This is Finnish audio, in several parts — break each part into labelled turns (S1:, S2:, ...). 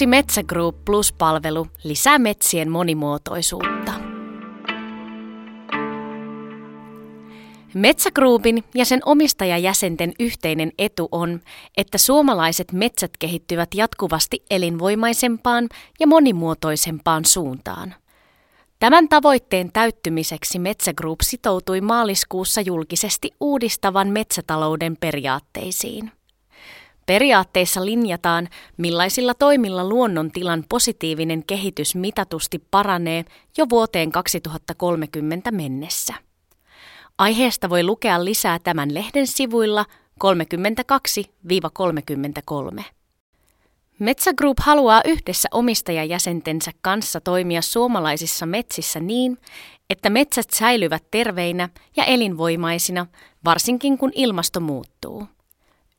S1: Uusi Metsä Group Plus-palvelu lisää metsien monimuotoisuutta. Metsä Groupin ja sen omistajajäsenten yhteinen etu on, että suomalaiset metsät kehittyvät jatkuvasti elinvoimaisempaan ja monimuotoisempaan suuntaan. Tämän tavoitteen täyttymiseksi Metsä Group sitoutui maaliskuussa julkisesti uudistavan metsätalouden periaatteisiin. Periaatteissa linjataan, millaisilla toimilla luonnontilan positiivinen kehitys mitatusti paranee jo vuoteen 2030 mennessä. Aiheesta voi lukea lisää tämän lehden sivuilla 32-33. Metsä Group haluaa yhdessä omistajajäsentensä kanssa toimia suomalaisissa metsissä niin, että metsät säilyvät terveinä ja elinvoimaisina, varsinkin kun ilmasto muuttuu.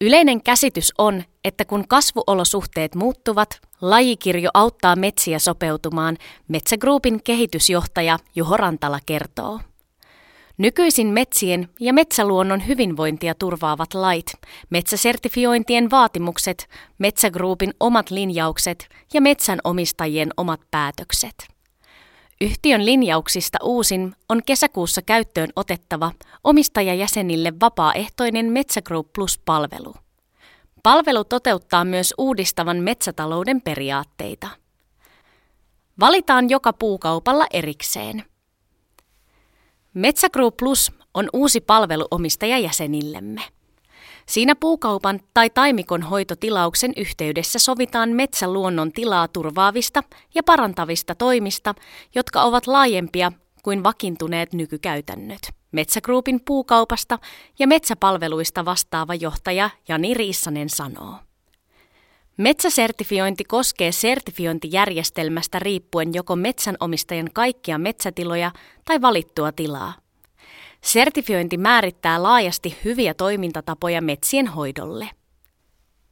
S1: Yleinen käsitys on, että kun kasvuolosuhteet muuttuvat, lajikirjo auttaa metsiä sopeutumaan, Metsägruupin kehitysjohtaja Juho Rantala kertoo. Nykyisin metsien ja metsäluonnon hyvinvointia turvaavat lait, metsäsertifiointien vaatimukset, Metsägruupin omat linjaukset ja metsänomistajien omat päätökset. Yhtiön linjauksista uusin on kesäkuussa käyttöön otettava omistajajäsenille vapaaehtoinen Metsägroup Plus-palvelu. Palvelu toteuttaa myös uudistavan metsätalouden periaatteita. Valitaan joka puukaupalla erikseen. Metsägroup Plus on uusi palvelu omistajajäsenillemme. Siinä puukaupan tai taimikon hoitotilauksen yhteydessä sovitaan metsäluonnon tilaa turvaavista ja parantavista toimista, jotka ovat laajempia kuin vakiintuneet nykykäytännöt. Metsägruupin puukaupasta ja metsäpalveluista vastaava johtaja Jani Riissanen sanoo. Metsäsertifiointi koskee sertifiointijärjestelmästä riippuen joko metsänomistajan kaikkia metsätiloja tai valittua tilaa. Sertifiointi määrittää laajasti hyviä toimintatapoja metsien hoidolle.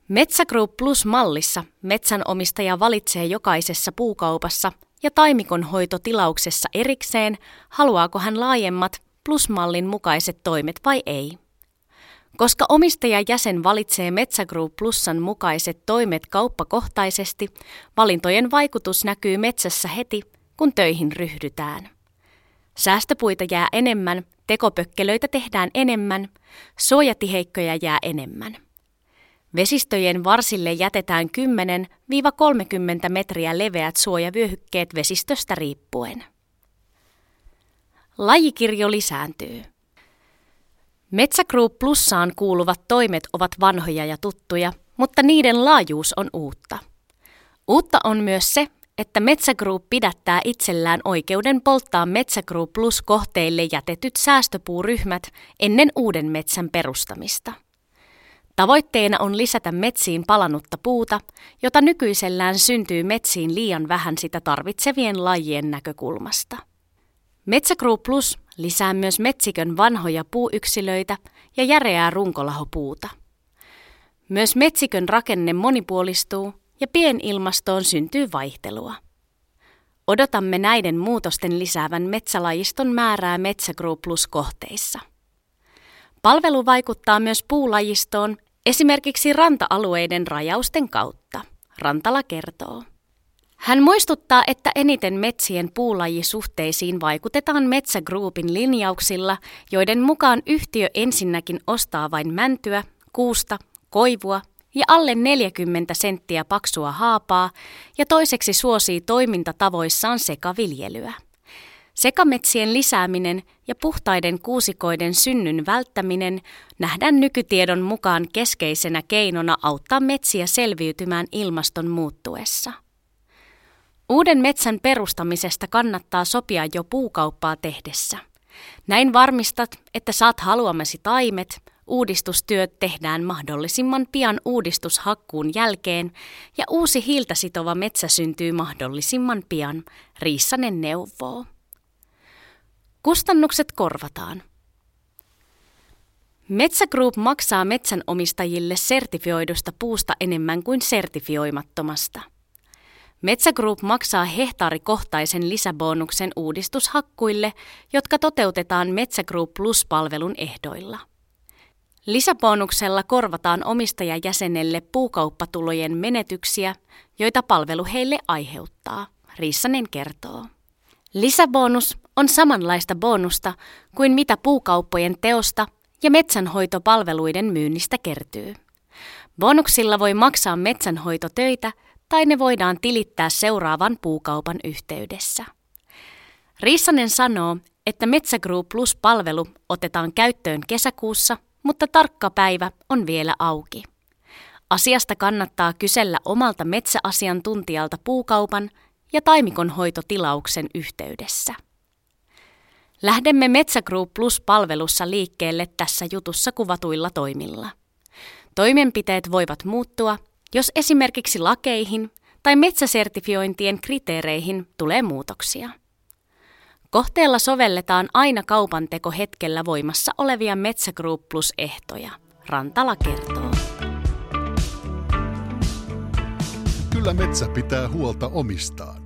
S1: Metsägroup Plus-mallissa metsänomistaja valitsee jokaisessa puukaupassa ja taimikon hoitotilauksessa erikseen, haluaako hän laajemmat Plus-mallin mukaiset toimet vai ei. Koska omistajajäsen valitsee Metsägroup Plusan mukaiset toimet kauppakohtaisesti, valintojen vaikutus näkyy metsässä heti, kun töihin ryhdytään. Säästöpuita jää enemmän Tekopökkelöitä tehdään enemmän, suojatiheikköjä jää enemmän. Vesistöjen varsille jätetään 10-30 metriä leveät suojavyöhykkeet vesistöstä riippuen. Lajikirjo lisääntyy. Metsägroup Plussaan kuuluvat toimet ovat vanhoja ja tuttuja, mutta niiden laajuus on uutta. Uutta on myös se, että Metsägroup pidättää itsellään oikeuden polttaa Metsägroup Plus kohteille jätetyt säästöpuuryhmät ennen uuden metsän perustamista. Tavoitteena on lisätä metsiin palannutta puuta, jota nykyisellään syntyy metsiin liian vähän sitä tarvitsevien lajien näkökulmasta. Metsägroup Plus lisää myös metsikön vanhoja puuyksilöitä ja järeää runkolahopuuta. Myös metsikön rakenne monipuolistuu ja pienilmastoon syntyy vaihtelua. Odotamme näiden muutosten lisäävän metsälajiston määrää Metsägroup Plus-kohteissa. Palvelu vaikuttaa myös puulajistoon esimerkiksi ranta-alueiden rajausten kautta, Rantala kertoo. Hän muistuttaa, että eniten metsien puulajisuhteisiin vaikutetaan Metsägroupin linjauksilla, joiden mukaan yhtiö ensinnäkin ostaa vain mäntyä, kuusta, koivua ja alle 40 senttiä paksua haapaa ja toiseksi suosii toimintatavoissaan sekaviljelyä. Sekametsien lisääminen ja puhtaiden kuusikoiden synnyn välttäminen nähdään nykytiedon mukaan keskeisenä keinona auttaa metsiä selviytymään ilmaston muuttuessa. Uuden metsän perustamisesta kannattaa sopia jo puukauppaa tehdessä. Näin varmistat, että saat haluamasi taimet, Uudistustyöt tehdään mahdollisimman pian uudistushakkuun jälkeen ja uusi hiiltä sitova metsä syntyy mahdollisimman pian, Riissanen neuvoo. Kustannukset korvataan. Metsägroup maksaa metsänomistajille sertifioidusta puusta enemmän kuin sertifioimattomasta. Metsägroup maksaa hehtaarikohtaisen lisäbonuksen uudistushakkuille, jotka toteutetaan Metsägroup Plus-palvelun ehdoilla. Lisäbonuksella korvataan omistajajäsenelle puukauppatulojen menetyksiä, joita palvelu heille aiheuttaa, Riissanen kertoo. Lisäbonus on samanlaista bonusta kuin mitä puukauppojen teosta ja metsänhoitopalveluiden myynnistä kertyy. Bonuksilla voi maksaa metsänhoitotöitä tai ne voidaan tilittää seuraavan puukaupan yhteydessä. Riissanen sanoo, että Metsägroup Plus-palvelu otetaan käyttöön kesäkuussa, mutta tarkka päivä on vielä auki. Asiasta kannattaa kysellä omalta metsäasiantuntijalta puukaupan ja taimikonhoitotilauksen yhteydessä. Lähdemme Metsägroup Plus-palvelussa liikkeelle tässä jutussa kuvatuilla toimilla. Toimenpiteet voivat muuttua, jos esimerkiksi lakeihin tai metsäsertifiointien kriteereihin tulee muutoksia. Kohteella sovelletaan aina kaupanteko hetkellä voimassa olevia Metsägroup Plus-ehtoja, Rantala kertoo.
S2: Kyllä metsä pitää huolta omistaan.